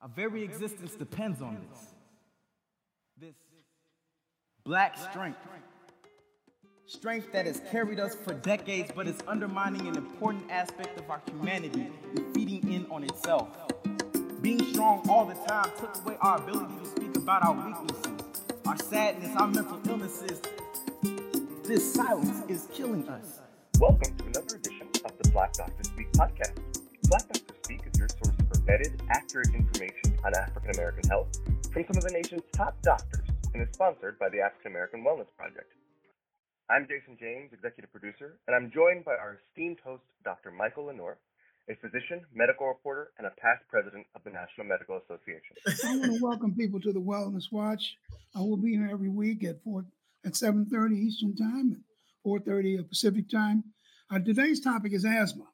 Our very existence depends on this. This black strength. Strength that has carried us for decades, but is undermining an important aspect of our humanity and feeding in on itself. Being strong all the time took away our ability to speak about our weaknesses, our sadness, our mental illnesses. This silence is killing us. Welcome to another edition of the Black Doctors Speak podcast. Black Doctors Speak is your source vetted, accurate information on African American health from some of the nation's top doctors and is sponsored by the African American Wellness Project. I'm Jason James, executive producer, and I'm joined by our esteemed host, Dr. Michael LeNoir, a physician, medical reporter, and a past president of the National Medical Association. I want to welcome people to the Wellness Watch. I will be here every week at four at 7:30 Eastern Time and 4:30 Pacific Time. Uh, today's topic is asthma.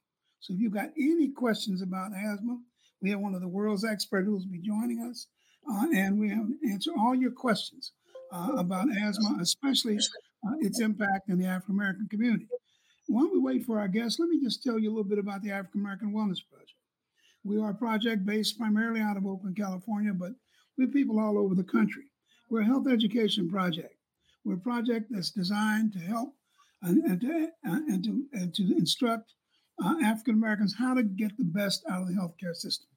So if you've got any questions about asthma, we have one of the world's experts who will be joining us, uh, and we have answer all your questions uh, about asthma, especially uh, its impact in the African American community. While we wait for our guests, let me just tell you a little bit about the African American Wellness Project. We are a project based primarily out of Oakland, California, but we have people all over the country. We're a health education project. We're a project that's designed to help and, and, to, and, to, and to instruct uh, African Americans how to get the best out of the healthcare system.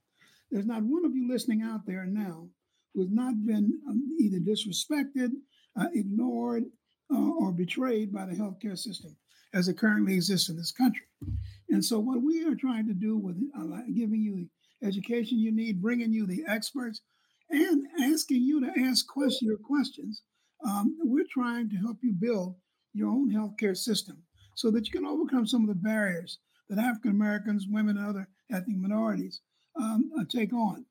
There's not one of you listening out there now who has not been um, either disrespected, uh, ignored, uh, or betrayed by the healthcare system as it currently exists in this country. And so, what we are trying to do with uh, giving you the education you need, bringing you the experts, and asking you to ask question, your questions, um, we're trying to help you build your own healthcare system so that you can overcome some of the barriers that African Americans, women, and other ethnic minorities um, uh, take on.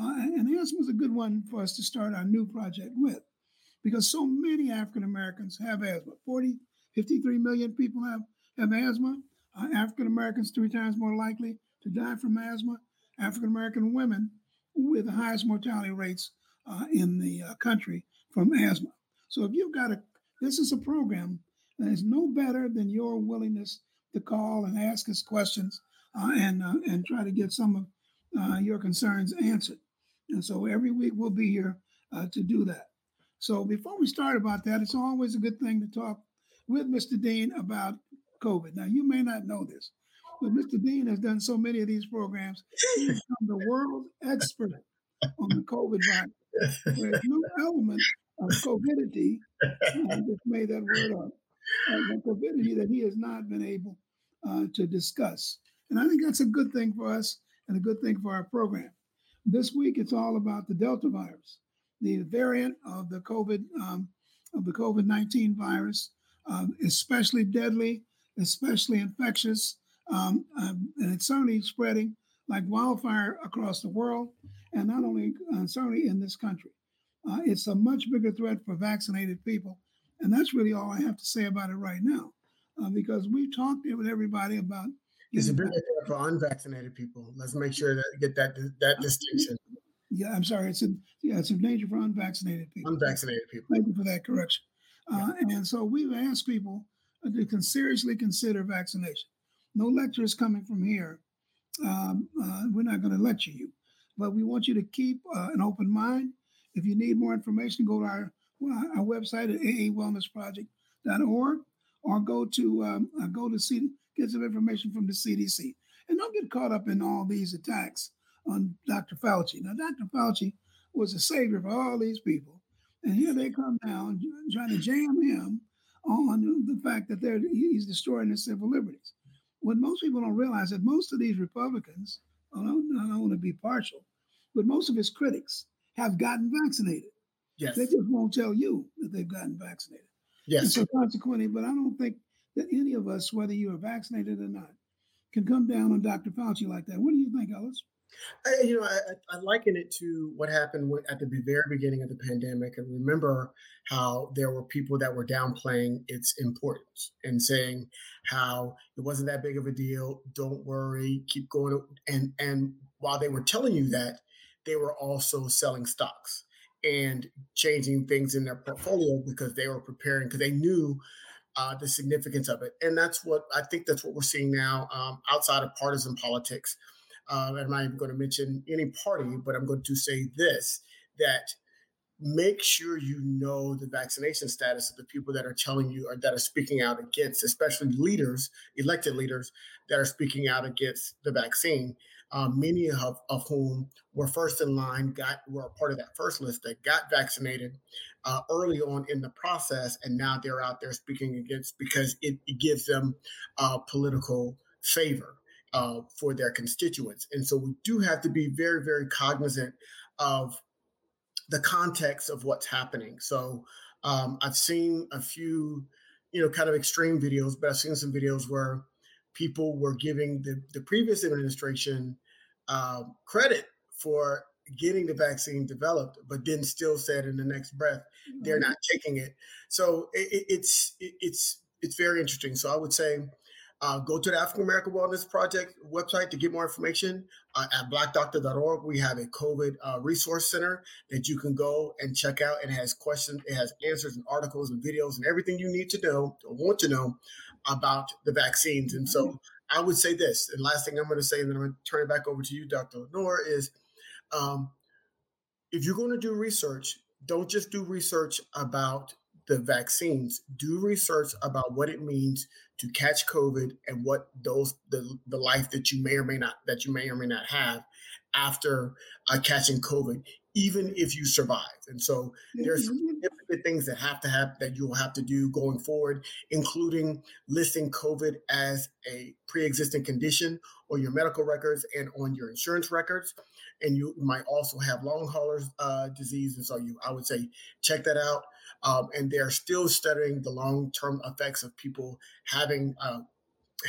Uh, and asthma is a good one for us to start our new project with because so many African Americans have asthma. 40, 53 million people have, have asthma. Uh, African Americans three times more likely to die from asthma. African American women with the highest mortality rates uh, in the uh, country from asthma. So if you've got a, this is a program that is no better than your willingness to call and ask us questions uh, and and try to get some of uh, your concerns answered. And so every week we'll be here uh, to do that. So before we start about that, it's always a good thing to talk with Mr. Dean about COVID. Now you may not know this, but Mr. Dean has done so many of these programs. He's become the world expert on the COVID virus. There's no element of COVIDity. I just made that word up uh, COVIDity that he has not been able uh, to discuss. And I think that's a good thing for us and a good thing for our program. This week, it's all about the Delta virus, the variant of the COVID um, of the COVID nineteen virus, um, especially deadly, especially infectious, um, um, and it's certainly spreading like wildfire across the world, and not only uh, certainly in this country. Uh, it's a much bigger threat for vaccinated people, and that's really all I have to say about it right now, uh, because we've talked with everybody about it's a big threat for unvaccinated people. Let's make sure that get that that distinction. Yeah, I'm sorry. It's a yeah, it's a danger for unvaccinated people. Unvaccinated people. Thank you for that correction. Uh, and so we've asked people to con- seriously consider vaccination. No lectures coming from here. Um, uh, we're not going to lecture you, but we want you to keep uh, an open mind. If you need more information, go to our our website at aawellnessproject.org or go to um, uh, go to see get some information from the CDC. And don't get caught up in all these attacks on Dr. Fauci. Now, Dr. Fauci was a savior for all these people. And here they come now trying to jam him on the fact that they're, he's destroying their civil liberties. What most people don't realize that most of these Republicans, I don't, I don't want to be partial, but most of his critics have gotten vaccinated. Yes. They just won't tell you that they've gotten vaccinated. Yes. And so consequently, but I don't think that any of us, whether you are vaccinated or not, can come down on Dr. Fauci like that. What do you think, Ellis? I, you know, I, I, liken it to what happened at the very beginning of the pandemic, and remember how there were people that were downplaying its importance and saying how it wasn't that big of a deal. Don't worry, keep going. And and while they were telling you that, they were also selling stocks and changing things in their portfolio because they were preparing because they knew uh, the significance of it. And that's what I think that's what we're seeing now um, outside of partisan politics. uh, I'm not even going to mention any party, but I'm going to say this that make sure you know the vaccination status of the people that are telling you or that are speaking out against, especially leaders, elected leaders that are speaking out against the vaccine. Uh, many of, of whom were first in line, got were part of that first list that got vaccinated uh, early on in the process, and now they're out there speaking against because it, it gives them uh, political favor uh, for their constituents. And so we do have to be very, very cognizant of the context of what's happening. So um, I've seen a few, you know, kind of extreme videos, but I've seen some videos where people were giving the, the previous administration uh, credit for getting the vaccine developed, but then still said in the next breath they're mm-hmm. not taking it. So it, it's it, it's it's very interesting. So I would say uh, go to the African American Wellness Project website to get more information. Uh, at blackdoctor.org, we have a COVID uh, resource center that you can go and check out. It has questions, it has answers and articles and videos and everything you need to know or want to know about the vaccines. And so mm-hmm. I would say this, and last thing I'm going to say, and then I'm going to turn it back over to you, Dr. LeNoir, is um, if you're going to do research, don't just do research about the vaccines. Do research about what it means to catch COVID and what those the the life that you may or may not that you may or may not have after uh, catching COVID, even if you survive. And so there's mm-hmm. significant things that have to have that you'll have to do going forward, including listing COVID as a pre-existing condition on your medical records and on your insurance records. And you might also have long haulers uh, disease. And so you, I would say, check that out. Um, and they're still studying the long term effects of people having uh,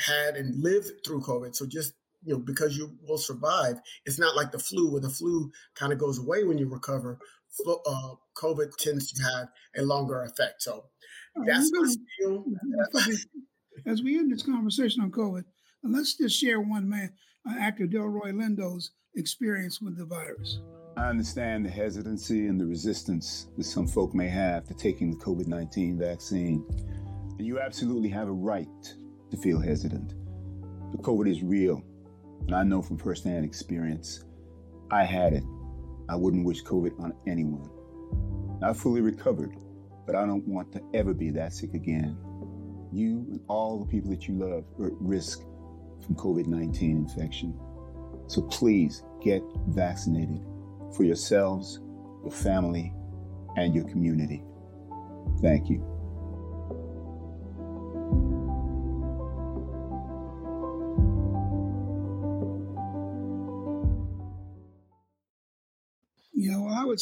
had and lived through COVID. So just you know, because you will survive, it's not like the flu, where the flu kind of goes away when you recover. Uh, COVID tends to have a longer effect. So that's As we end this conversation on COVID, let's just share one man, uh, actor Delroy Lindo's experience with the virus. I understand the hesitancy and the resistance that some folk may have to taking the COVID 19 vaccine. And you absolutely have a right to feel hesitant. The COVID is real, and I know from firsthand experience. I had it. I wouldn't wish COVID on anyone. I fully recovered, but I don't want to ever be that sick again. You and all the people that you love are at risk from COVID 19 infection. So please get vaccinated for yourselves, your family, and your community. Thank you.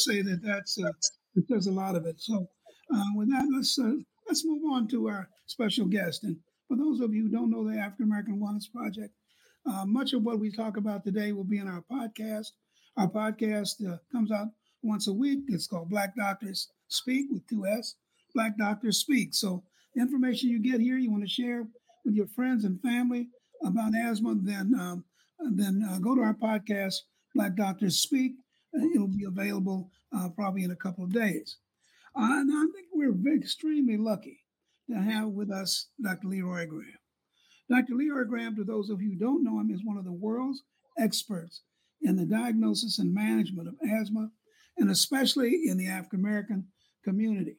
Would say that that's uh, there's a lot of it. So, uh, with that, let's uh, let's move on to our special guest. And for those of you who don't know the African American Wellness Project, uh, much of what we talk about today will be in our podcast our podcast uh, comes out once a week. It's called Black Doctors Speak with two S. Black Doctors Speak. So the information you get here, you want to share with your friends and family about asthma, then um, then uh, go to our podcast, Black Doctors Speak. It'll be available uh, probably in a couple of days. Uh, and I think we're very, extremely lucky to have with us Dr. LeRoy Graham. Dr. LeRoy Graham, to those of you who don't know him, is one of the world's experts in the diagnosis and management of asthma, and especially in the African American community.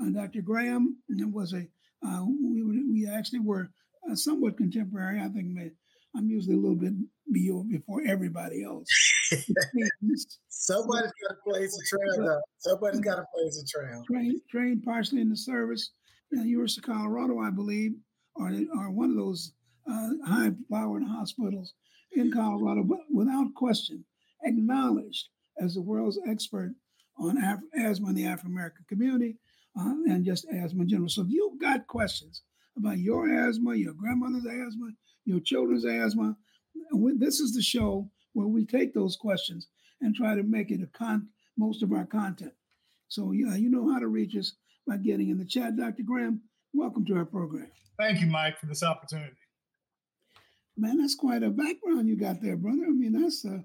Uh, Dr. Graham was a, uh, we, we actually were uh, somewhat contemporary. I think I'm usually a little bit before everybody else. Somebody's got to blaze the trail, though. Somebody's got to blaze the trail. Trained, trained partially in the service. Uh, University of Colorado, I believe, are, are one of those uh, high-powered hospitals in Colorado, but without question, acknowledged as the world's expert on Af- asthma in the African American community uh, and just asthma in general. So if you've got questions about your asthma, your grandmother's asthma, your children's asthma, this is the show where we take those questions and try to make it a con- most of our content. So yeah, you know how to reach us by getting in the chat. Dr. Graham, welcome to our program. Thank you, Mike, for this opportunity. Man, that's quite a background you got there, brother. I mean, that's uh,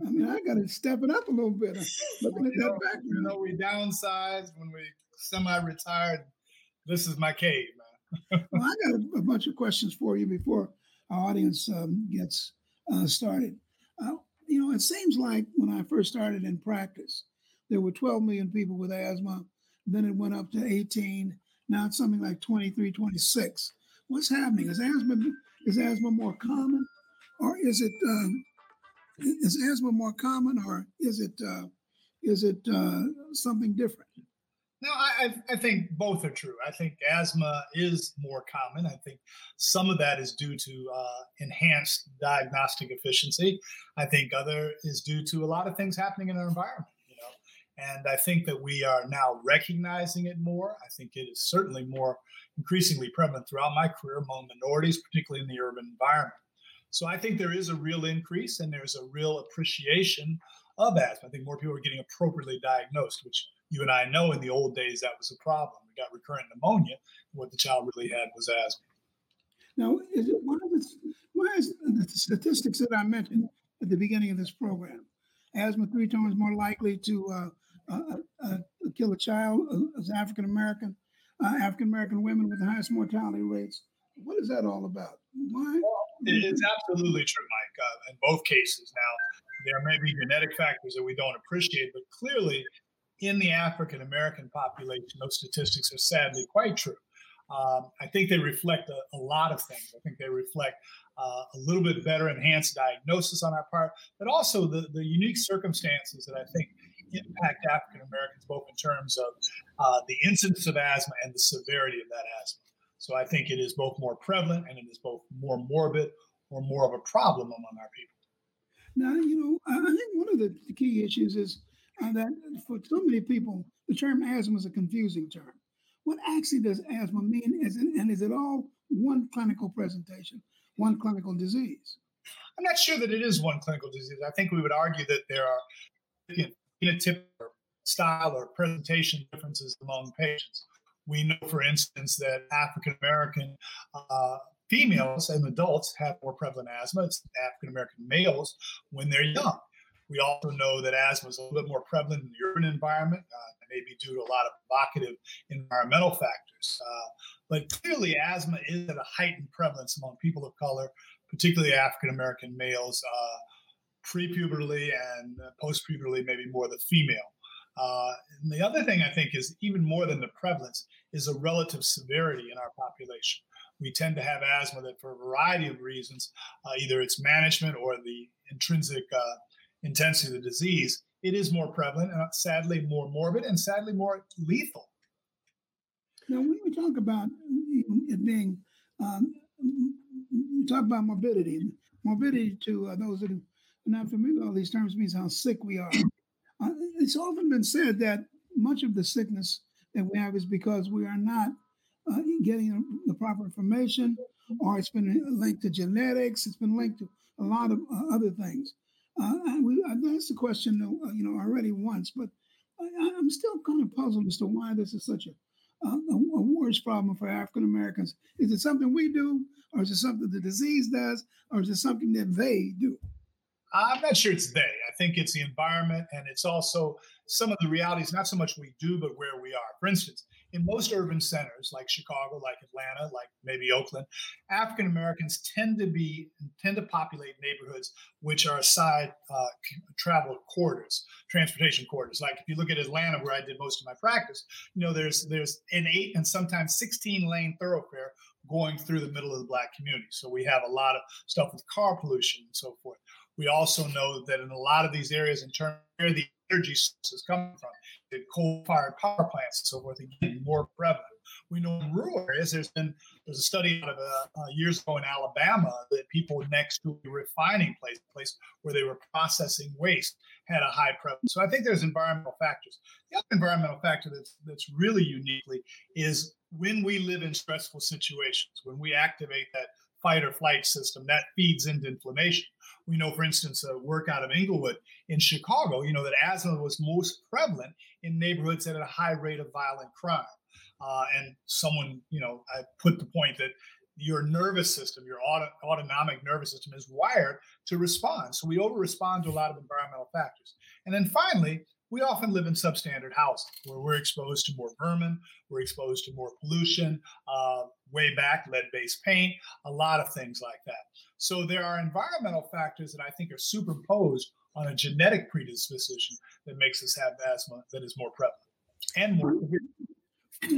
I mean, I got to step it up a little bit. Looking at that know, background. You know, we downsized when we semi-retired. This is my cave, man. well, I got a, a, bunch of questions for you before our audience um, gets uh, started. Uh, you know, it seems like when I first started in practice, there were 12 million people with asthma. Then it went up to 18. Now it's something like 23, 26. What's happening? Is asthma is asthma more common, or is it um, is asthma more common, or is it uh, is it uh, something different? No, I, I think both are true. I think asthma is more common. I think some of that is due to uh, enhanced diagnostic efficiency. I think other is due to a lot of things happening in our environment. You know, and I think that we are now recognizing it more. I think it is certainly more increasingly prevalent throughout my career among minorities, particularly in the urban environment. So I think there is a real increase and there's a real appreciation of asthma. I think more people are getting appropriately diagnosed, which you and I know in the old days that was a problem. We got recurrent pneumonia. What the child really had was asthma. Now, is it one of the why is the statistics that I mentioned at the beginning of this program? Asthma three times more likely to uh, uh, uh, uh kill a child uh, as African American, uh, African American women with the highest mortality rates. What is that all about? Why? It's absolutely true, Mike. in both cases, now there may be genetic factors that we don't appreciate, but clearly in the African American population, those statistics are sadly quite true. Um, I think they reflect a, a, lot of things. I think they reflect uh, a little bit better enhanced diagnosis on our part, but also the, the unique circumstances that I think impact African Americans, both in terms of uh, the incidence of asthma and the severity of that asthma. So I think it is both more prevalent and it is both more morbid or more of a problem among our people. Now, you know, I think one of the key issues is and that for so many people, the term asthma is a confusing term. What actually does asthma mean? Is it, and is it all one clinical presentation, one clinical disease? I'm not sure that it is one clinical disease. I think we would argue that there are phenotypic or style or presentation differences among patients. We know, for instance, that African American uh, females and adults have more prevalent asthma. It's African American males when they're young. We also know that asthma is a little bit more prevalent in the urban environment, uh, maybe due to a lot of provocative environmental factors. Uh, but clearly, asthma is at a heightened prevalence among people of color, particularly African American males, uh, pre-pubertally and post-pubertally, maybe more the female. Uh, and the other thing I think is even more than the prevalence is a relative severity in our population. We tend to have asthma that, for a variety of reasons, uh, either it's management or the intrinsic uh, intensity of the disease, it is more prevalent and sadly more morbid and sadly more lethal. Now, when we talk about it being, um, you talk about morbidity. Morbidity to uh, those that are not familiar with all these terms means how sick we are. Uh, it's often been said that much of the sickness that we have is because we are not uh, getting the proper information, or it's been linked to genetics. It's been linked to a lot of uh, other things. Uh, we, I've asked the question, uh, you know, already once, but I, am still kind of puzzled as to why this is such a, a, a worse problem for African Americans. Is it something we do, or is it something the disease does, or is it something that they do? I'm not sure it's they. I think it's the environment, and it's also some of the realities, not so much we do, but where we are. For instance, in most urban centers like Chicago, like Atlanta, like maybe Oakland, African Americans tend to be tend to populate neighborhoods which are side uh, travel corridors, transportation corridors. Like if you look at Atlanta, where I did most of my practice, you know, there's there's an eight and sometimes 16 lane thoroughfare going through the middle of the black community. So we have a lot of stuff with car pollution and so forth. We also know that in a lot of these areas, in terms where the energy sources coming from, the coal-fired power plants and so forth, again, more prevalent. We know in rural areas, there's been there's a study out of uh, uh, years ago in Alabama that people next to a refining place, place where they were processing waste, had a high prevalence. So I think there's environmental factors. The other environmental factor that's that's really uniquely is when we live in stressful situations, when we activate that fight or flight system that feeds into inflammation. We know, for instance, a work out of Englewood in Chicago, you know, that asthma was most prevalent in neighborhoods that had a high rate of violent crime. Uh, and someone, you know, I put the point that your nervous system, your auto, autonomic nervous system is wired to respond. So we over respond to a lot of environmental factors. And then finally, we often live in substandard housing where we're exposed to more vermin, we're exposed to more pollution, uh, way back, lead based paint, a lot of things like that. So there are environmental factors that I think are superimposed on a genetic predisposition that makes us have asthma that is more prevalent and more.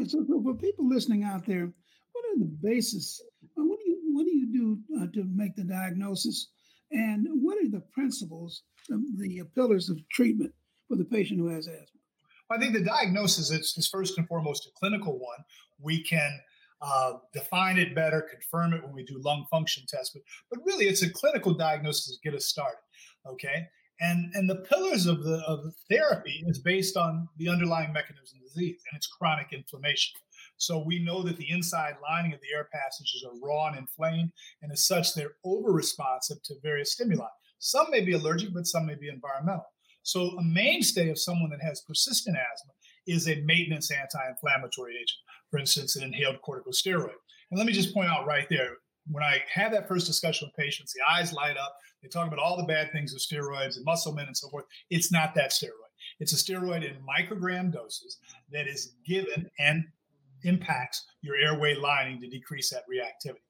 So, for people listening out there, what are the basis? Uh, what do you what do you do uh, to make the diagnosis, and what are the principles, the, the pillars of treatment for the patient who has asthma? I think the diagnosis is, is first and foremost a clinical one. We can uh, define it better, confirm it when we do lung function tests, but but really it's a clinical diagnosis to get us started. Okay, and and the pillars of the of the therapy is based on the underlying mechanism of disease, and it's chronic inflammation. So we know that the inside lining of the air passages are raw and inflamed, and as such, they're over responsive to various stimuli. Some may be allergic, but some may be environmental. So a mainstay of someone that has persistent asthma is a maintenance anti-inflammatory agent, for instance, an inhaled corticosteroid. And let me just point out right there, when I have that first discussion with patients, the eyes light up. They talk about all the bad things of steroids and muscle men and so forth. It's not that steroid. It's a steroid in microgram doses that is given and impacts your airway lining to decrease that reactivity.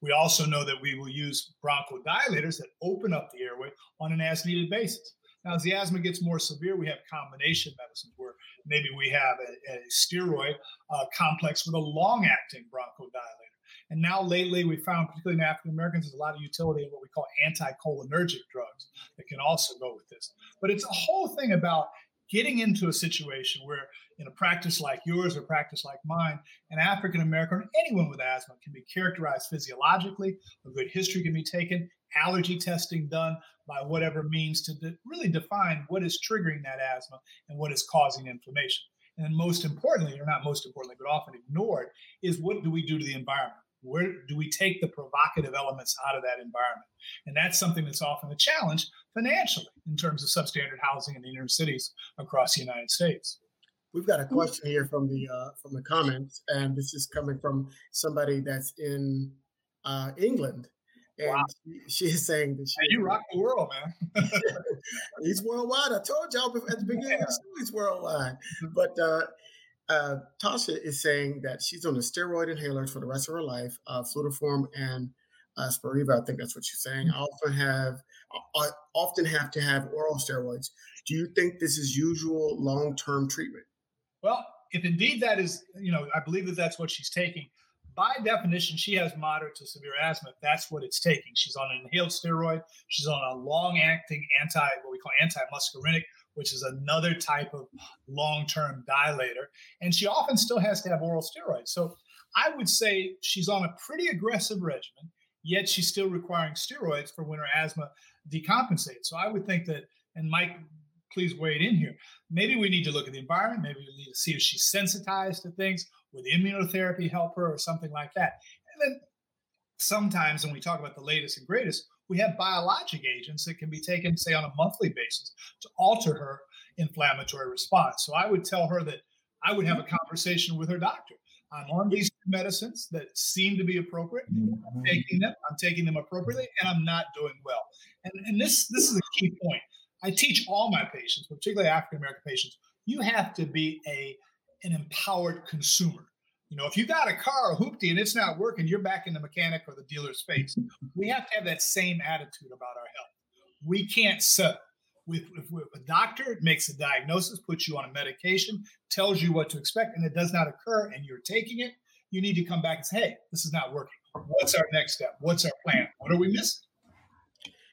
We also know that we will use bronchodilators that open up the airway on an as needed basis. Now, as the asthma gets more severe, we have combination medicines where maybe we have a, a steroid uh, complex with a long acting bronchodilator. And now lately, we found, particularly in African Americans, there's a lot of utility in what we call anticholinergic drugs that can also go with this. But it's a whole thing about getting into a situation where in a practice like yours or practice like mine, an African American or anyone with asthma can be characterized physiologically, a good history can be taken, allergy testing done by whatever means to de- really define what is triggering that asthma and what is causing inflammation. And then most importantly, or not most importantly, but often ignored, is what do we do to the environment? Where do we take the provocative elements out of that environment? And that's something that's often a challenge financially in terms of substandard housing in the inner cities across the United States. We've got a question here from the uh, from the comments, and this is coming from somebody that's in uh, England, and wow. she, she, is saying that she. Hey, you rock the world, man. he's worldwide. I told y'all at the beginning, yeah. he's worldwide. But uh, uh, Tasha is saying that she's on a steroid inhalers for the rest of her life, uh, Flutiform and uh, Spiriva. I think that's what she's saying. I often have, I often have to have oral steroids. Do you think this is usual long term treatment? Well, if indeed that is, you know, I believe that that's what she's taking. By definition, she has moderate to severe asthma. That's what it's taking. She's on an inhaled steroid. She's on a long-acting anti, what we call anti-muscarinic, which is another type of long-term dilator. And she often still has to have oral steroids. So I would say she's on a pretty aggressive regimen, yet she's still requiring steroids for when her asthma decompensates. So I would think that, and Mike please weigh it in here. Maybe we need to look at the environment. Maybe we need to see if she's sensitized to things. Would immunotherapy help her or something like that? And then sometimes when we talk about the latest and greatest, we have biologic agents that can be taken, say, on a monthly basis to alter her inflammatory response. So I would tell her that I would have a conversation with her doctor. I'm on these medicines that seem to be appropriate. I'm mm-hmm. taking them. I'm taking them appropriately, and I'm not doing well. And, and this this is a key point. I teach all my patients, particularly African American patients, you have to be a an empowered consumer. You know, if you got a car, a hoopty, and it's not working, you're back in the mechanic or the dealer's face. We have to have that same attitude about our health. We can't settle. With, with, a doctor makes a diagnosis, puts you on a medication, tells you what to expect, and it does not occur, and you're taking it, you need to come back and say, hey, this is not working. What's our next step? What's our plan? What are we missing?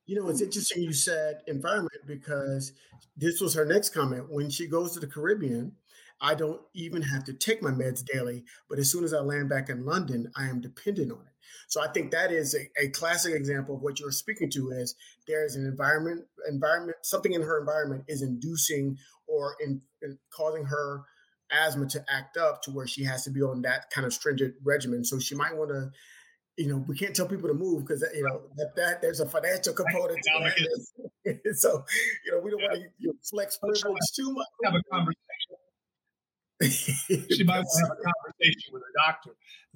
You know, it's interesting you said environment because this was her next comment. When she goes to the Caribbean, I don't even have to take my meds daily, but as soon as I land back in London, I am dependent on it. So I think that is a, a classic example of what you're speaking to is there is an environment environment something in her environment is inducing or in, in causing her asthma to act up to where she has to be on that kind of stringent regimen. So she might want to you know, we can't tell people to move because you know that, that there's a financial component to that. so, you know, we don't yeah. want to you know, flex privilege too much. Have a conversation she might want to have a conversation with her doctor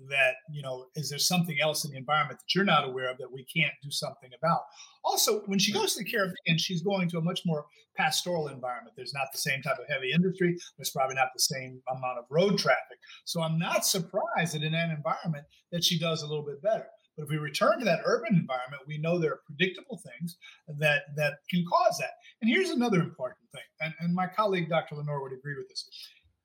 that you know is there something else in the environment that you're not aware of that we can't do something about also when she goes to the caribbean she's going to a much more pastoral environment there's not the same type of heavy industry there's probably not the same amount of road traffic so i'm not surprised that in that environment that she does a little bit better But if we return to that urban environment, we know there are predictable things that that can cause that. And here's another important thing, and, and my colleague Dr. LeNoir would agree with this.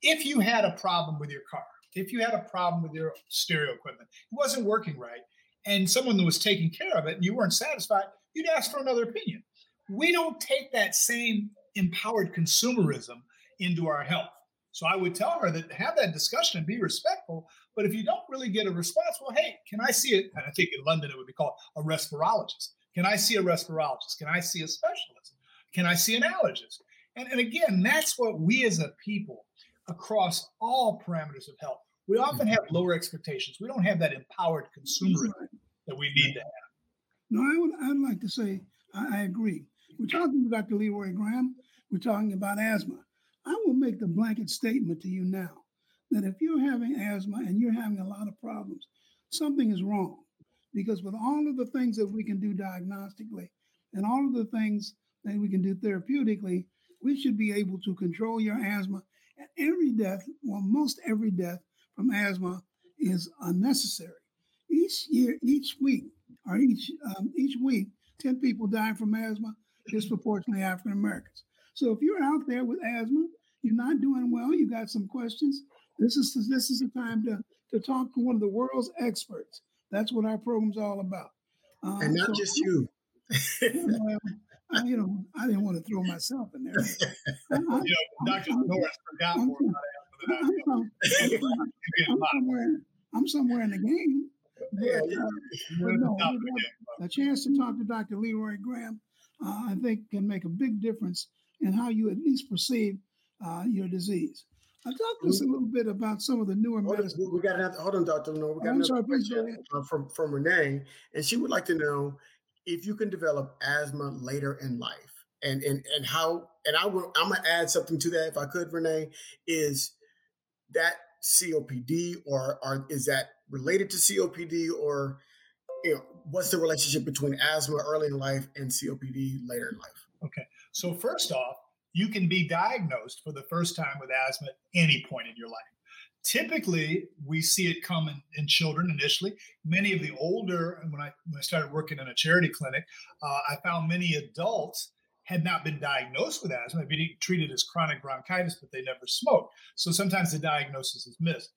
If you had a problem with your car, if you had a problem with your stereo equipment, it wasn't working right, and someone was taking care of it and you weren't satisfied, you'd ask for another opinion. We don't take that same empowered consumerism into our health. So I would tell her that have that discussion and be respectful. But if you don't really get a response, well, hey, can I see it? And I think in London it would be called a respirologist. Can I see a respirologist? Can I see a specialist? Can I see an allergist? And, and again, that's what we as a people across all parameters of health, we often have lower expectations. We don't have that empowered consumerism that we need to have. No, I would I'd like to say I, I agree. We're talking to Dr. LeRoy Graham. We're talking about asthma. I will make the blanket statement to you now that if you're having asthma and you're having a lot of problems, something is wrong. Because with all of the things that we can do diagnostically and all of the things that we can do therapeutically, we should be able to control your asthma. And every death, well, most every death from asthma is unnecessary. Each year, each week, or each um, each week, 10 people die from asthma, disproportionately African Americans. So if you're out there with asthma, you're not doing well, you got some questions, this is this is the time to, to talk to one of the world's experts. That's what our program's all about. Um, and not so, just you. well, I, you know, I didn't want to throw myself in there. I, you know, Dr. Norris forgot more about I'm, I'm, somewhere, I'm somewhere in the game. But, uh, but no, a chance to talk to Dr. LeRoy Graham, uh, I think, can make a big difference in how you at least perceive uh, your disease. Uh, talk to us a little bit about some of the newer hold medicine. On, we got another, hold on, Dr. LeNoir. We got oh, another sorry, question uh, from, from Renee, and she would like to know if you can develop asthma later in life. And, and and how and I will I'm gonna add something to that if I could, Renee, is that COPD or, or is that related to COPD or you know what's the relationship between asthma early in life and COPD later in life? Okay. So first off, you can be diagnosed for the first time with asthma at any point in your life. Typically, we see it come in, in children initially. Many of the older, and when I when I started working in a charity clinic, uh, I found many adults had not been diagnosed with asthma, had been treated as chronic bronchitis, but they never smoked. So sometimes the diagnosis is missed.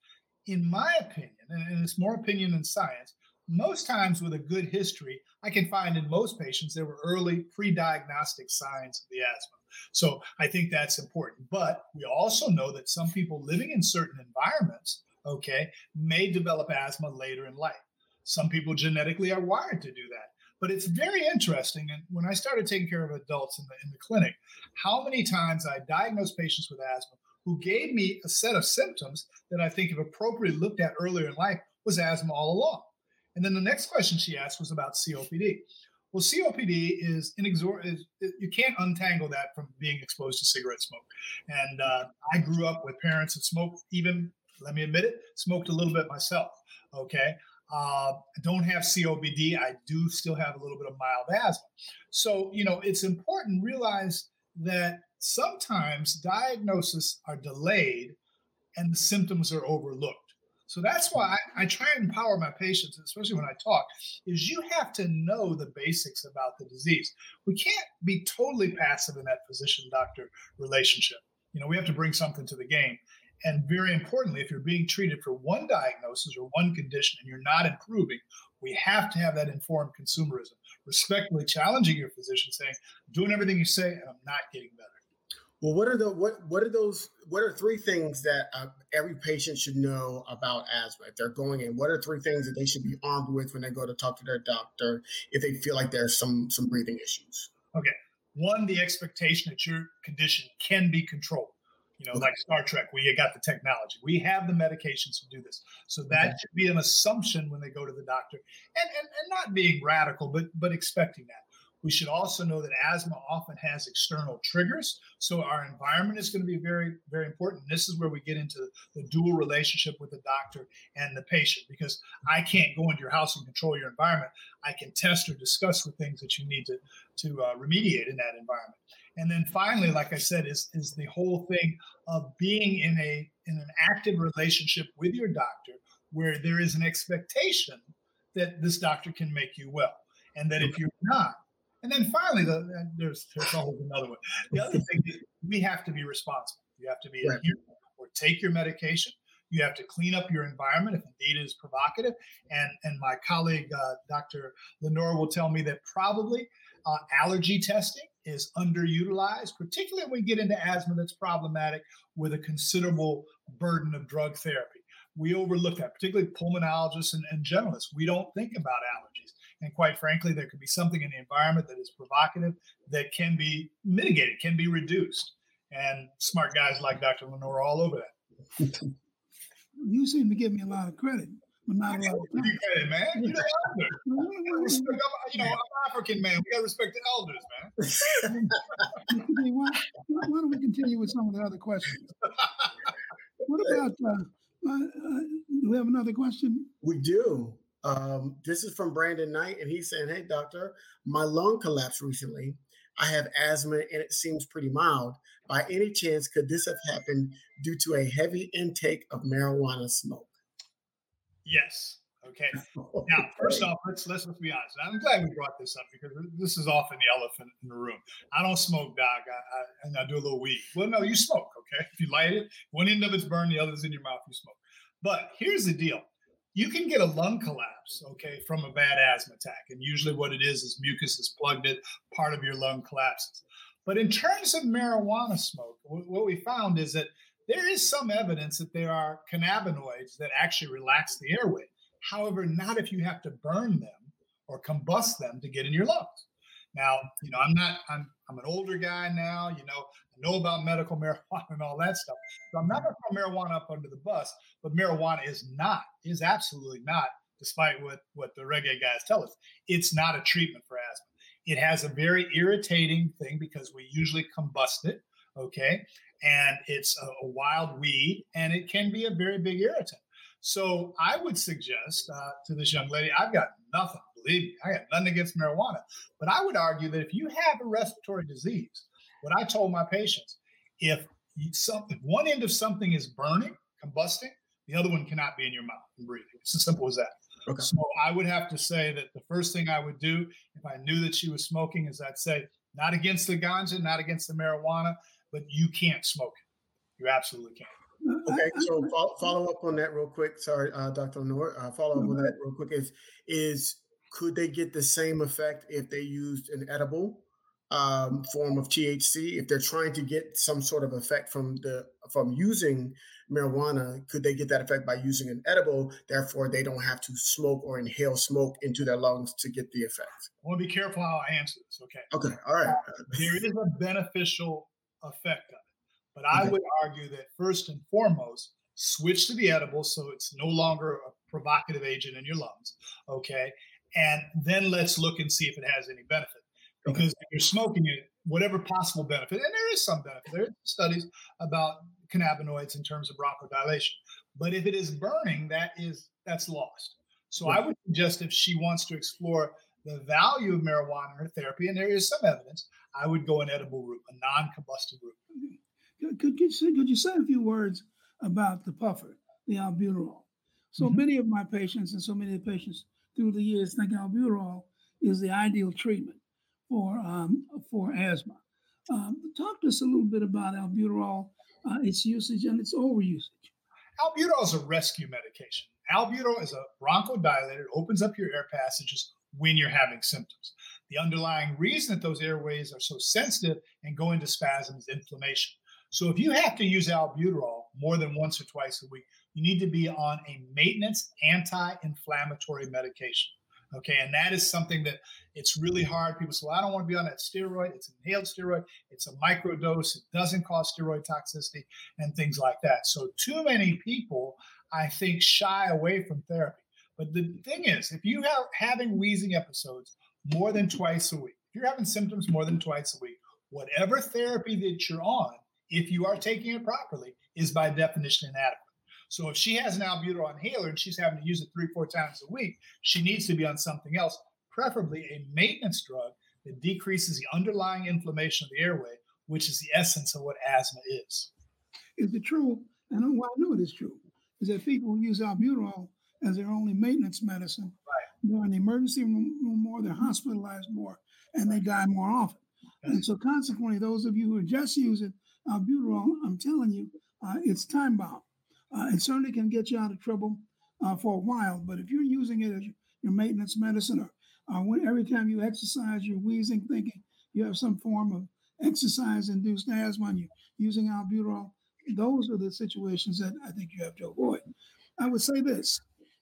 In my opinion, and it's more opinion than science, most times with a good history, I can find in most patients there were early pre diagnostic signs of the asthma. So I think that's important. But we also know that some people living in certain environments, okay, may develop asthma later in life. Some people genetically are wired to do that. But it's very interesting. And when I started taking care of adults in the, in the clinic, how many times I diagnosed patients with asthma who gave me a set of symptoms that I think, if appropriately looked at earlier in life, was asthma all along. And then the next question she asked was about COPD. Well, COPD is inexor- is, you can't untangle that from being exposed to cigarette smoke. And uh, I grew up with parents that smoked, even let me admit it, smoked a little bit myself. Okay, uh, I don't have COPD. I do still have a little bit of mild asthma. So you know, it's important realize that sometimes diagnoses are delayed and the symptoms are overlooked. So that's why I, I, try and empower my patients, especially when I talk, is you have to know the basics about the disease. We can't be totally passive in that physician doctor relationship. You know, we have to bring something to the game. And very importantly, if you're being treated for one diagnosis or one condition and you're not improving, we have to have that informed consumerism, respectfully challenging your physician, saying, doing everything you say, and I'm not getting better. Well, what are the what what are those what are three things that uh, every patient should know about asthma if they're going in? What are three things that they should be armed with when they go to talk to their doctor if they feel like there's some some breathing issues? Okay, one, the expectation that your condition can be controlled. You know, okay. like Star Trek, we got the technology, we have the medications to do this. So that okay. should be an assumption when they go to the doctor, and, and and not being radical, but but expecting that. We should also know that asthma often has external triggers. So our environment is going to be very, very important. This is where we get into the dual relationship with the doctor and the patient because I can't go into your house and control your environment. I can test or discuss the things that you need to, to uh, remediate in that environment. And then finally, like I said, is, is the whole thing of being in a in an active relationship with your doctor where there is an expectation that this doctor can make you well. And that if you're not, and then finally, the, there's, there's always another one. The other thing is we have to be responsible. You have to be right. or take your medication. You have to clean up your environment if indeed it is provocative. And, and my colleague, uh, Dr. LeNoir, will tell me that probably uh, allergy testing is underutilized, particularly when we get into asthma that's problematic with a considerable burden of drug therapy. We overlook that, particularly pulmonologists and, and generalists. We don't think about allergies. And quite frankly, there could be something in the environment that is provocative that can be mitigated, can be reduced. And smart guys like Dr. LeNoir are all over that. You seem to give me a lot of credit but not a lot of time. credit, man. You're the elder. respect, you know, I'm an African man. We got to respect the elders, man. why, why, don't we continue with some of the other questions? What about, uh, uh, uh, do we have another question? We do. Um, this is from Brandon Knight, and he's saying, Hey, doctor, my lung collapsed recently. I have asthma and it seems pretty mild. By any chance, could this have happened due to a heavy intake of marijuana smoke? Yes. Okay. Now, first off, let's let's let's be honest. I'm glad we brought this up because this is often the elephant in the room. I don't smoke, doc, I, I, and I do a little weed. Well, no, you smoke. Okay, if you light it, one end of it's burned, the other's in your mouth. You smoke. But here's the deal: you can get a lung collapse, okay, from a bad asthma attack, and usually what it is is mucus is plugged in, part of your lung collapses. But in terms of marijuana smoke, what we found is that there is some evidence that there are cannabinoids that actually relax the airway. However, not if you have to burn them or combust them to get in your lungs. Now, you know, I'm not, I'm, I'm an older guy now, you know, I know about medical marijuana and all that stuff. So I'm not going to throw marijuana up under the bus, but marijuana is not, is absolutely not, despite what, what the reggae guys tell us, it's not a treatment for asthma. It has a very irritating thing because we usually combust it. Okay and it's a, a, wild weed and it can be a very big irritant. So I would suggest uh, to this young lady, I've got nothing, believe me, I got nothing against marijuana, but I would argue that if you have a respiratory disease, what I told my patients, if some, if one end of something is burning, combusting, the other one cannot be in your mouth and breathing. It's as simple as that. Okay. So I would have to say that the first thing I would do if I knew that she was smoking is I'd say, not against the ganja, not against the marijuana, but you can't smoke it. You absolutely can't. Okay, so follow up on that real quick. Sorry, uh, Dr. LeNoir. Uh, follow up on that real quick. Is is could they get the same effect if they used an edible um, form of THC? If they're trying to get some sort of effect from the from using marijuana, could they get that effect by using an edible? Therefore, they don't have to smoke or inhale smoke into their lungs to get the effect. I want to be careful how I answer this. Okay. Okay. All right. there is a beneficial effect of it. But I would argue that first and foremost, switch to the edible so it's no longer a provocative agent in your lungs. Okay. And then let's look and see if it has any benefit. Because if you're smoking it, whatever possible benefit, and there is some benefit, there are studies about cannabinoids in terms of bronchodilation. But if it is burning, that is that's lost. So I would suggest if she wants to explore the value of marijuana in her therapy, and there is some evidence, I would go an edible route, a non-combustible route. Could, could, you, could you say a few words about the puffer, the albuterol? So mm-hmm. many of my patients and so many of the patients through the years think albuterol is the ideal treatment for um, for asthma. Um, talk to us a little bit about albuterol, uh, its usage and its overusage. Albuterol is a rescue medication. Albuterol is a bronchodilator. It opens up your air passages when you're having symptoms. The underlying reason that those airways are so sensitive and go into spasms is inflammation. So if you have to use albuterol more than once or twice a week, you need to be on a maintenance anti-inflammatory medication. Okay, and that is something that it's really hard. People say, well, I don't want to be on that steroid. It's an inhaled steroid. It's a microdose. It doesn't cause steroid toxicity and things like that. So too many people, I think, shy away from therapy. But the thing is, if you are having wheezing episodes more than twice a week, if you're having symptoms more than twice a week, whatever therapy that you're on, if you are taking it properly, is by definition inadequate. So if she has an albuterol inhaler and she's having to use it three, four times a week, she needs to be on something else, preferably a maintenance drug that decreases the underlying inflammation of the airway, which is the essence of what asthma is. Is it true? And I know it is true. Is that people who use albuterol as their only maintenance medicine. Right. they're in the emergency room more, they're hospitalized more, and they die more often. And so, consequently, those of you who are just using albuterol, I'm telling you, uh, it's time bound. Uh, it certainly can get you out of trouble uh, for a while, but if you're using it as your maintenance medicine or uh, when, every time you exercise, you're wheezing, thinking you have some form of exercise induced asthma and you're using albuterol, those are the situations that I think you have to avoid. I would say this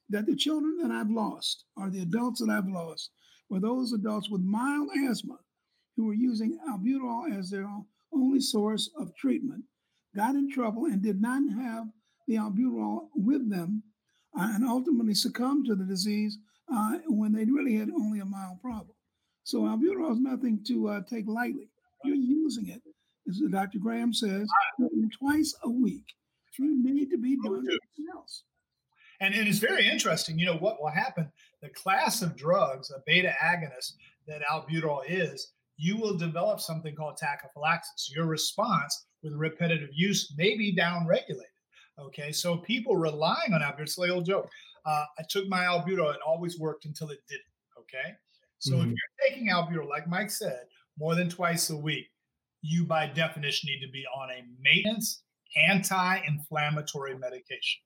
that the children that I've lost or the adults that I've lost were those adults with mild asthma who were using albuterol as their only source of treatment, got in trouble and did not have the albuterol with them, uh, and ultimately succumbed to the disease uh, when they really had only a mild problem. So albuterol is nothing to uh, take lightly. You're using it, as Dr. Graham says, twice a week. You need to be doing something else. And, and it's very interesting. You know what will happen? The class of drugs, a beta agonist that albuterol is, you will develop something called tachyphylaxis. Your response with repetitive use may be downregulated. Okay, so people relying on albuterol, it's like old joke. Uh, I took my albuterol, it always worked until it didn't. Okay, so mm-hmm. if you're taking albuterol, like Mike said, more than twice a week, you by definition need to be on a maintenance anti-inflammatory medication.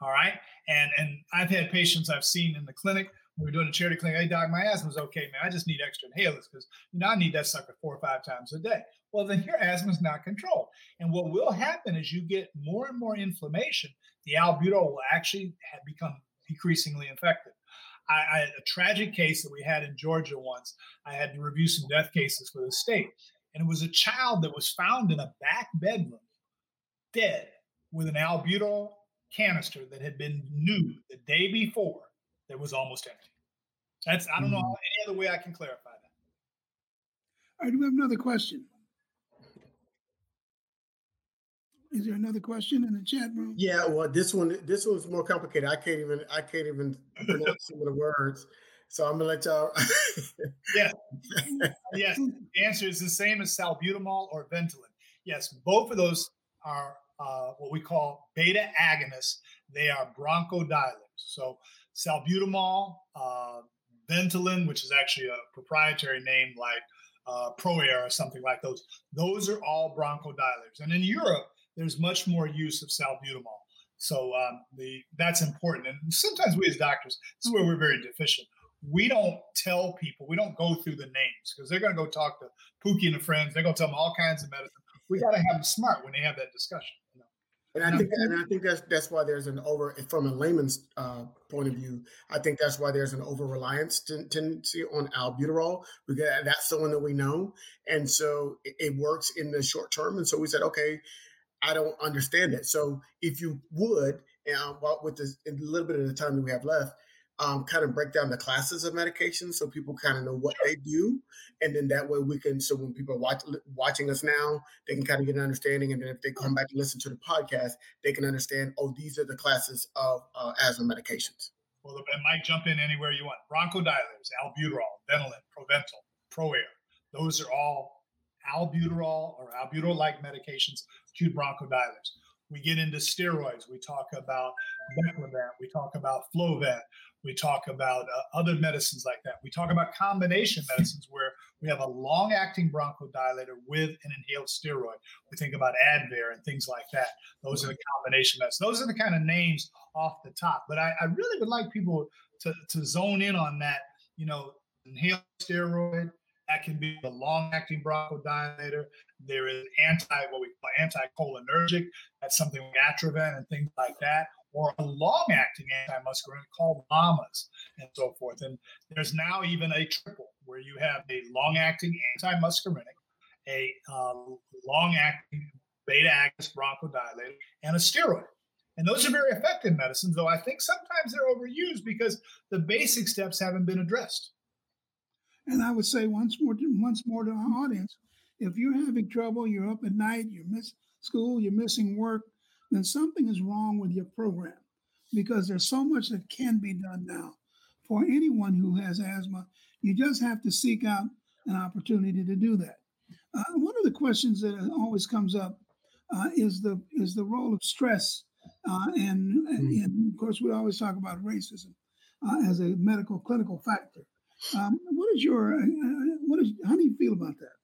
All right. And and I've had patients I've seen in the clinic. We were doing a charity clinic. Hey, doc, my asthma's okay, man. I just need extra inhalers because you know I need that sucker four or five times a day. Well, then your asthma's not controlled. And what will happen is you get more and more inflammation. The albuterol will actually become decreasingly effective. a tragic case that we had in Georgia once. I had to review some death cases for the state, and it was a child that was found in a back bedroom, dead, with an albuterol canister that had been new the day before that was almost empty. That's I don't know mm. any other way I can clarify that. All right, do we have another question? Is there another question in the chat room? Yeah, well, this one this one's more complicated. I can't even I can't even pronounce some of the words. So I'm gonna let y'all. yes, yes. The answer is the same as salbutamol or Ventolin. Yes, both of those are uh, what we call beta agonists. They are bronchodilators. So salbutamol, uh, Ventolin, which is actually a proprietary name like uh, ProAir or something like those. Those are all bronchodilators. And in Europe, there's much more use of salbutamol. So um, the that's important. And sometimes we as doctors, this is where we're very deficient. We don't tell people, we don't go through the names because they're going to go talk to Pookie and the friends. They're going to tell them all kinds of medicine. We got to have them smart when they have that discussion. And I think, and I think that's that's why there's an over from a layman's uh, point of view. I think that's why there's an over reliance tendency on albuterol because that's the one that we know, and so it, it works in the short term. And so we said, okay, I don't understand it. So if you would, uh, with this, a little bit of the time that we have left, um, kind of break down the classes of medications so people kind of know what they do, and then that way we can. So when people are watch, watching us now, they can kind of get an understanding, and then if they come back and listen to the podcast, they can understand. Oh, these are the classes of uh, asthma medications. Well, and Mike, jump in anywhere you want. Bronchodilators, albuterol, Ventolin, Proventil, ProAir. Those are all albuterol or albuterol-like medications, acute bronchodilators. We get into steroids. We talk about Beclovent. We talk about Flovent. We talk about uh, other medicines like that. We talk about combination medicines where we have a long acting bronchodilator with an inhaled steroid. We think about Advair and things like that. Those are the combination medicines. Those are the kind of names off the top. But I, I really would like people to, to zone in on that. You know, inhaled steroid, that can be the long acting bronchodilator. There is anti, what we call anticholinergic. That's something like Atrovent and things like that or a long-acting antimuscarinic called LAMAs and so forth. And there's now even a triple where you have a long-acting antimuscarinic, a uh, long-acting beta-agonist bronchodilator, and a steroid. And those are very effective medicines, though I think sometimes they're overused because the basic steps haven't been addressed. And I would say once more, to, once more to our audience, if you're having trouble, you're up at night, you miss school, you're missing work, then something is wrong with your program because there's so much that can be done now. For anyone who has asthma, you just have to seek out an opportunity to do that. Uh, one of the questions that always comes up uh, is the is the role of stress, uh, and, mm. and, of course we always talk about racism. uh, as a medical clinical factor. Um, what is your uh, uh, what is how do you feel about that?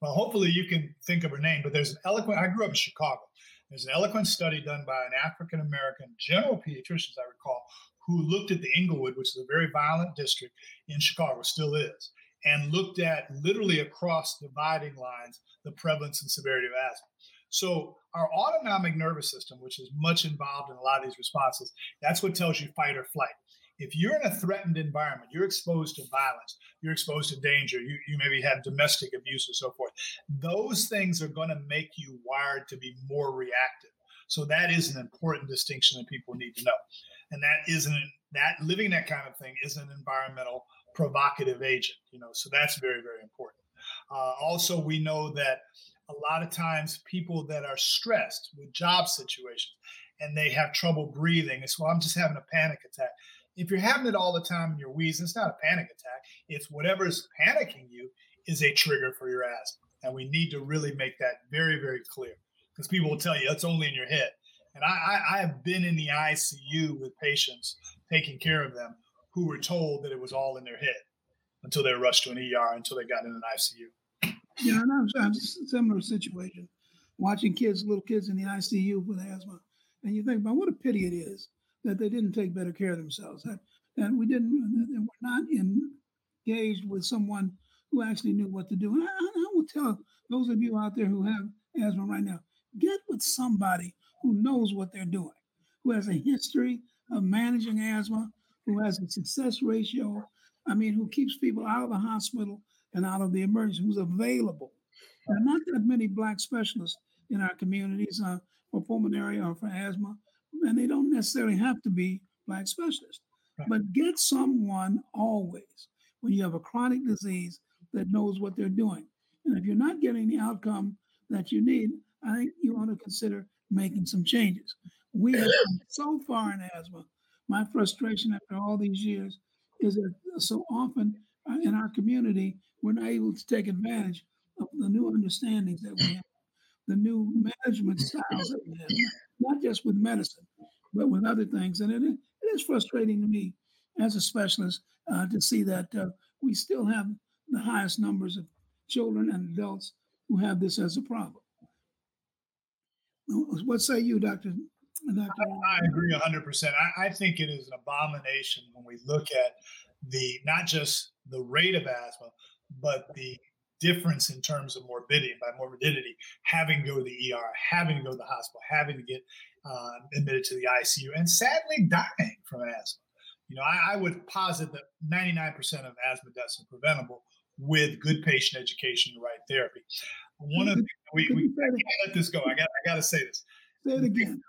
Well, hopefully you can think of her name, but there's an eloquent. I grew up in Chicago. There's an eloquent study done by an African American general pediatrician, as I recall, who looked at the Englewood, which is a very violent district in Chicago, still is, and looked at literally across dividing lines the prevalence and severity of asthma. So our autonomic nervous system, which is much involved in a lot of these responses, that's what tells you fight or flight. If you're in a threatened environment, you're exposed to violence, you're exposed to danger, you, you maybe have domestic abuse or so forth. Those things are going to make you wired to be more reactive. So that is an important distinction that people need to know. And that isn't that living that kind of thing is an environmental provocative agent, you know. So that's very, very important. Uh, also, we know that a lot of times people that are stressed with job situations and they have trouble breathing, it's well, I'm just having a panic attack. If you're having it all the time and you're wheezing, it's not a panic attack. It's whatever's panicking you is a trigger for your asthma. And we need to really make that very, very clear because people will tell you it's only in your head. And I, I, I have been in the ICU with patients taking care of them who were told that it was all in their head until they were rushed to an ER until they got in an ICU. Yeah, and I was, a similar situation, watching kids, little kids in the ICU with asthma, and you think about what a pity it is that they didn't take better care of themselves, that, that we didn't, that we're not engaged with someone who actually knew what to do. And I, I will tell those of you out there who have asthma right now, get with somebody who knows what they're doing, who has a history of managing asthma, who has a success ratio. I mean, who keeps people out of the hospital and out of the emergency, who's available. There are not that many black specialists in our communities uh, for pulmonary or for asthma, and they don't necessarily have to be black specialists. Right. But get someone always when you have a chronic disease that knows what they're doing. And if you're not getting the outcome that you need, I think you ought to consider making some changes. We have come so far in asthma. My frustration after all these years is that so often uh, in our community, we're not able to take advantage of the new understandings that we have, the new management styles that we have, not just with medicine, but with other things. And it, it is frustrating to me as a specialist uh, to see that uh, we still have the highest numbers of children and adults who have this as a problem. What say you, Doctor? Dr. I, I agree 100%. I, I think it is an abomination when we look at the not just the rate of asthma, but the difference in terms of morbidity. By morbidity, having to go to the ER, having to go to the hospital, having to get uh, admitted to the ICU, and sadly dying from asthma. You know, I, I would posit that 99% of asthma deaths are preventable with good patient education and right therapy. One of the we, we I can't let this go. I got I got to say this. Say it again.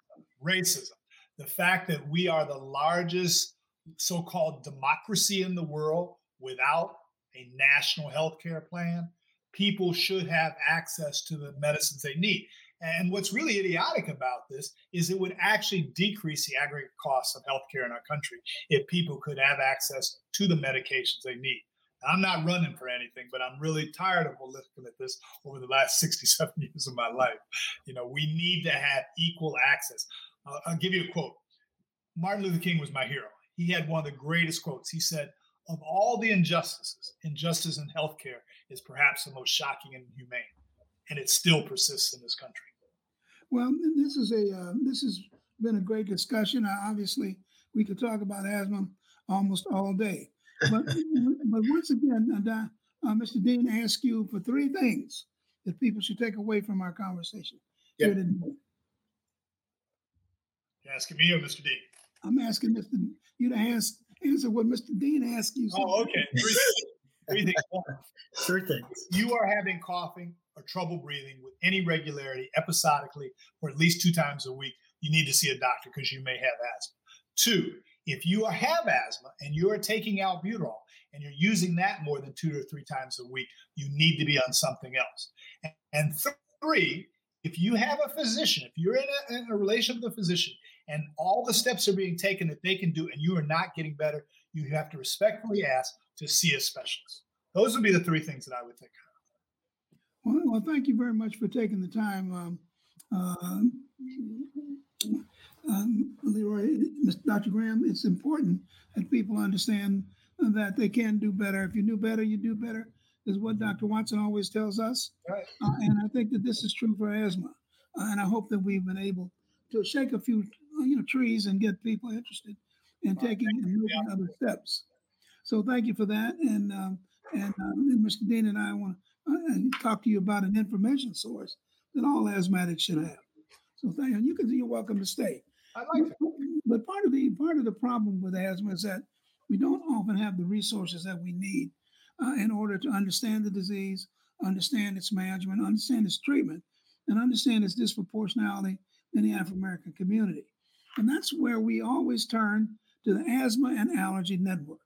Racism, the fact that we are the largest so-called democracy in the world without a national health care plan, people should have access to the medicines they need. And what's really idiotic about this is it would actually decrease the aggregate costs of healthcare in our country if people could have access to the medications they need. I'm not running for anything, but I'm really tired of looking at this over the last 67 years of my life. You know, we need to have equal access. Uh, I'll give you a quote. Martin Luther King was my hero. He had one of the greatest quotes. He said, Of all the injustices, injustice in healthcare is perhaps the most shocking and inhumane. And it still persists in this country. Well, this is a uh, this has been a great discussion. Uh, obviously, we could talk about asthma almost all day. But, but once again, uh, uh, Mr. Dean asked you for three things that people should take away from our conversation yep. here today. You're asking me or Mr. Dean? I'm asking Mr. you to ask, answer what Mr. Dean asked you. Oh, okay. Things. Three things. You are having coughing or trouble breathing with any regularity, episodically, or at least two times a week. You need to see a doctor because you may have asthma. Two, if you have asthma and you are taking albuterol and you're using that more than two or three times a week, you need to be on something else. And three, if you have a physician, if you're in a, in a relation with a physician and all the steps are being taken that they can do and you are not getting better, you have to respectfully ask to see a specialist. Those would be the three things that I would think of. Well, well thank you very much for taking the time. Um, uh, um, LeRoy, Dr. Graham, it's important that people understand that they can do better. If you do better, you do better, is what Dr. Watson always tells us. Right. Uh, and I think that this is true for asthma. Uh, and I hope that we've been able to shake a few you know trees and get people interested in taking and moving other steps. So thank you for that. And um, and um, Mr. Dean and I want to uh, talk to you about an information source that all asthmatics should have. So thank you. You can you're welcome to stay. I like it. But part of the part of the problem with asthma is that we don't often have the resources that we need uh, in order to understand the disease, understand its management, understand its treatment, and understand its disproportionality in the African American community. And that's where we always turn to the Asthma and Allergy Network.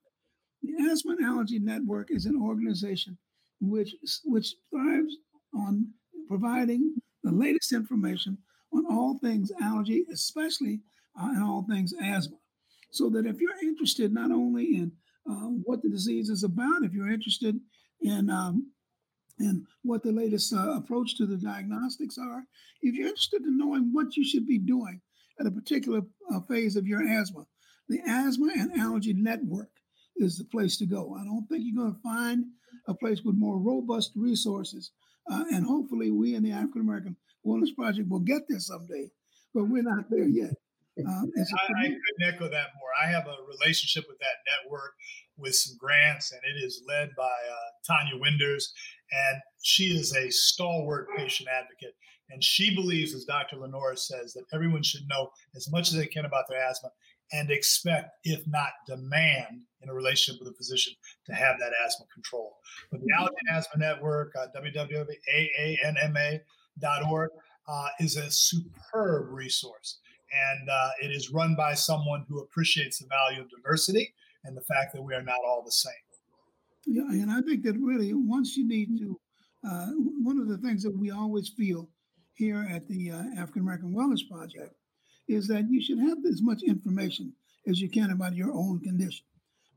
The Asthma and Allergy Network is an organization which, which thrives on providing the latest information on all things allergy, especially uh, and all things asthma. So that if you're interested not only in uh, what the disease is about, if you're interested in um, in what the latest uh, approach to the diagnostics are, if you're interested in knowing what you should be doing at a particular uh, phase of your asthma, the Asthma and Allergy Network is the place to go. I don't think you're going to find a place with more robust resources. Uh, and hopefully, we in the African American Wellness Project will get there someday, but we're not there yet. Uh, I, I, couldn't echo that more. I have a relationship with that network with some grants, and it is led by uh, Tonya Winders, and she is a stalwart patient advocate. And she believes, as Dr. LeNoir says, that everyone should know as much as they can about their asthma and expect, if not demand, in a relationship with a physician to have that asthma control. But the Allergy Asthma Network, uh, www.aanma.org, uh, is a superb resource. And uh, it is run by someone who appreciates the value of diversity and the fact that we are not all the same. Yeah, and I think that really once you need to, uh, one of the things that we always feel here at the uh, African American Wellness Project is that you should have as much information as you can about your own condition.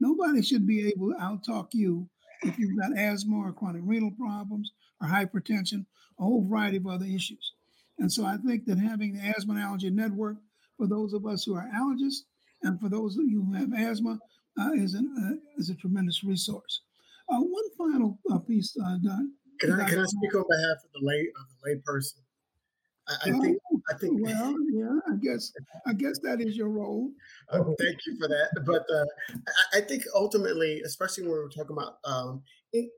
Nobody should be able to outtalk you if you've got asthma or chronic renal problems or hypertension, a whole variety of other issues. And so I think that having the Asthma and Allergy Network for those of us who are allergists and for those of you who have asthma uh, is, an, uh, is a tremendous resource. Uh, one final uh, piece, uh, Don. Can I, can I speak on behalf of the lay of the layperson? I, I think I think well, yeah, I guess I guess that is your role. Oh, thank you for that. But uh, I, I, think ultimately, especially when we're talking about um, in,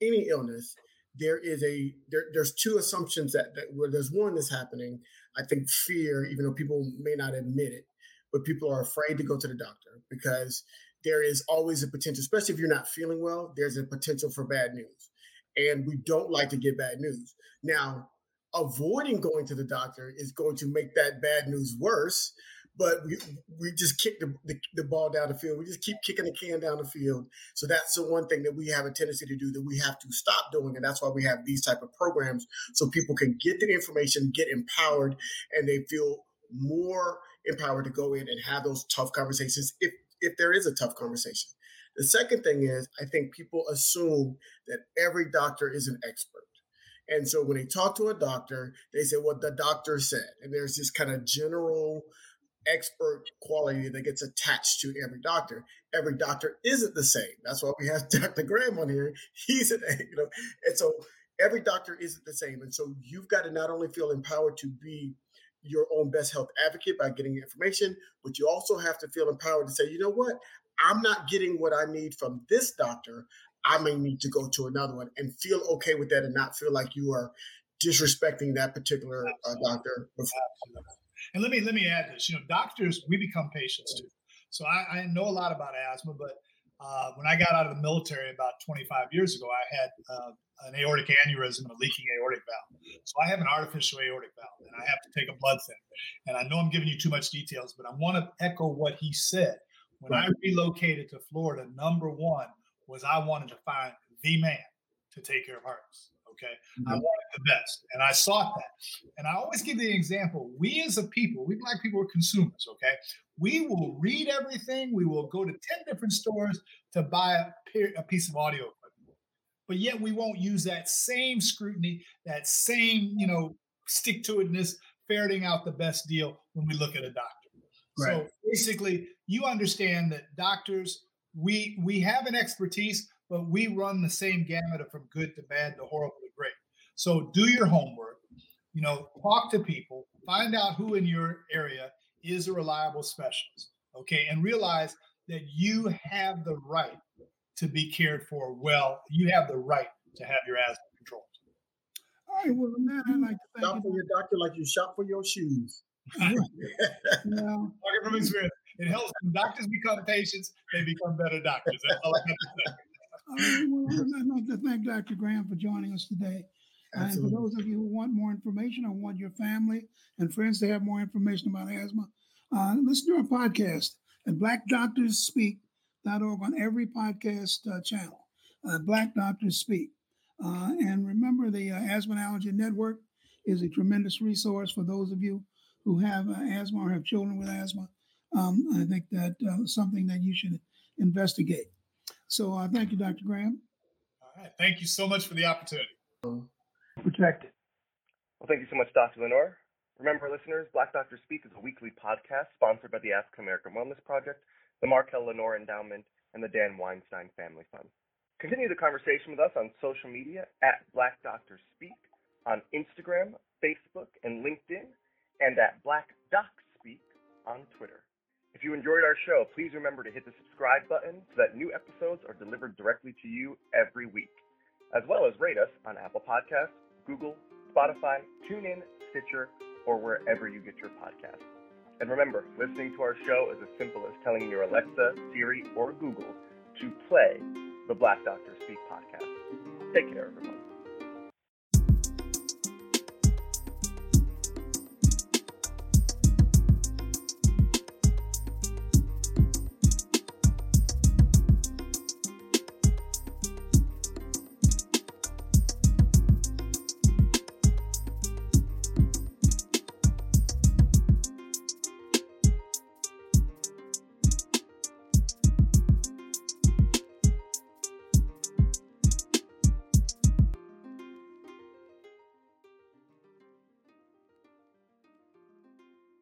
any illness, there is a there, there's two assumptions that, that where there's one that's happening. I think fear, even though people may not admit it, but people are afraid to go to the doctor because there is always a potential, especially if you're not feeling well, there's a potential for bad news. And we don't like to get bad news. Now, avoiding going to the doctor is going to make that bad news worse. But we, we just kick the, the, the, ball down the field. We just keep kicking the can down the field. So that's the one thing that we have a tendency to do that we have to stop doing. And that's why we have these type of programs so people can get the information, get empowered, and they feel more empowered to go in and have those tough conversations if if there is a tough conversation. The second thing is I think people assume that every doctor is an expert. And so when they talk to a doctor, they say what the doctor said. And there's this kind of general expert quality that gets attached to every doctor. Every doctor isn't the same. That's why we have Dr. Graham on here. He's an, you know, and so every doctor isn't the same. And so you've got to not only feel empowered to be your own best health advocate by getting information, but you also have to feel empowered to say, you know what? I'm not getting what I need from this doctor. I may need to go to another one and feel okay with that and not feel like you are disrespecting that particular uh, doctor. And let me let me add this. You know, doctors we become patients too. So I, I know a lot about asthma, but uh, when I got out of the military about 25 years ago, I had uh, an aortic aneurysm and a leaking aortic valve. So I have an artificial aortic valve, and I have to take a blood thinner. And I know I'm giving you too much details, but I want to echo what he said. When I relocated to Florida, number one was I wanted to find the man to take care of hearts. Okay. Mm-hmm. I wanted the best and I sought that. And I always give the example we as a people, we black people are consumers. Okay. We will read everything. We will go to 10 different stores to buy a, a piece of audio equipment. But yet we won't use that same scrutiny, that same, you know, stick to itness, ferreting out the best deal when we look at a doctor. Right. So basically, you understand that doctors, we we have an expertise, but we run the same gamut of from good to bad to horrible to great. So do your homework. You know, talk to people, find out who in your area is a reliable specialist. Okay, and realize that you have the right to be cared for well. You have the right to have your asthma controlled. All right. Well, man, I'd like to thank shop you. for your doctor like you shop for your shoes. yeah. Talking from experience, it helps when doctors become patients, they become better doctors. That's all I have to say. All right, well, I'd like to thank Dr. Graham for joining us today. Absolutely. And for those of you who want more information or want your family and friends to have more information about asthma, uh, listen to our podcast at blackdoctorsspeak.org on every podcast uh, channel. Uh, Black Doctors Speak. Uh, and remember, the uh, Asthma and Allergy Network is a tremendous resource for those of you who have uh, asthma or have children with asthma. Um, I think that uh, something that you should investigate. So uh, thank you, Dr. Graham. All right. Thank you so much for the opportunity. Protected. Well, thank you so much, Dr. LeNoir. Remember, listeners, Black Doctors Speak is a weekly podcast sponsored by the African American Wellness Project, the Michael LeNoir Endowment, and the Dan Weinstein Family Fund. Continue the conversation with us on social media at Black Doctors Speak, on Instagram, Facebook, and LinkedIn, and at Black Doc Speak on Twitter. If you enjoyed our show, please remember to hit the subscribe button so that new episodes are delivered directly to you every week, as well as rate us on Apple Podcasts, Google, Spotify, TuneIn, Stitcher, or wherever you get your podcasts. And remember, listening to our show is as simple as telling your Alexa, Siri, or Google to play the Black Doctors Speak podcast. Take care, everyone.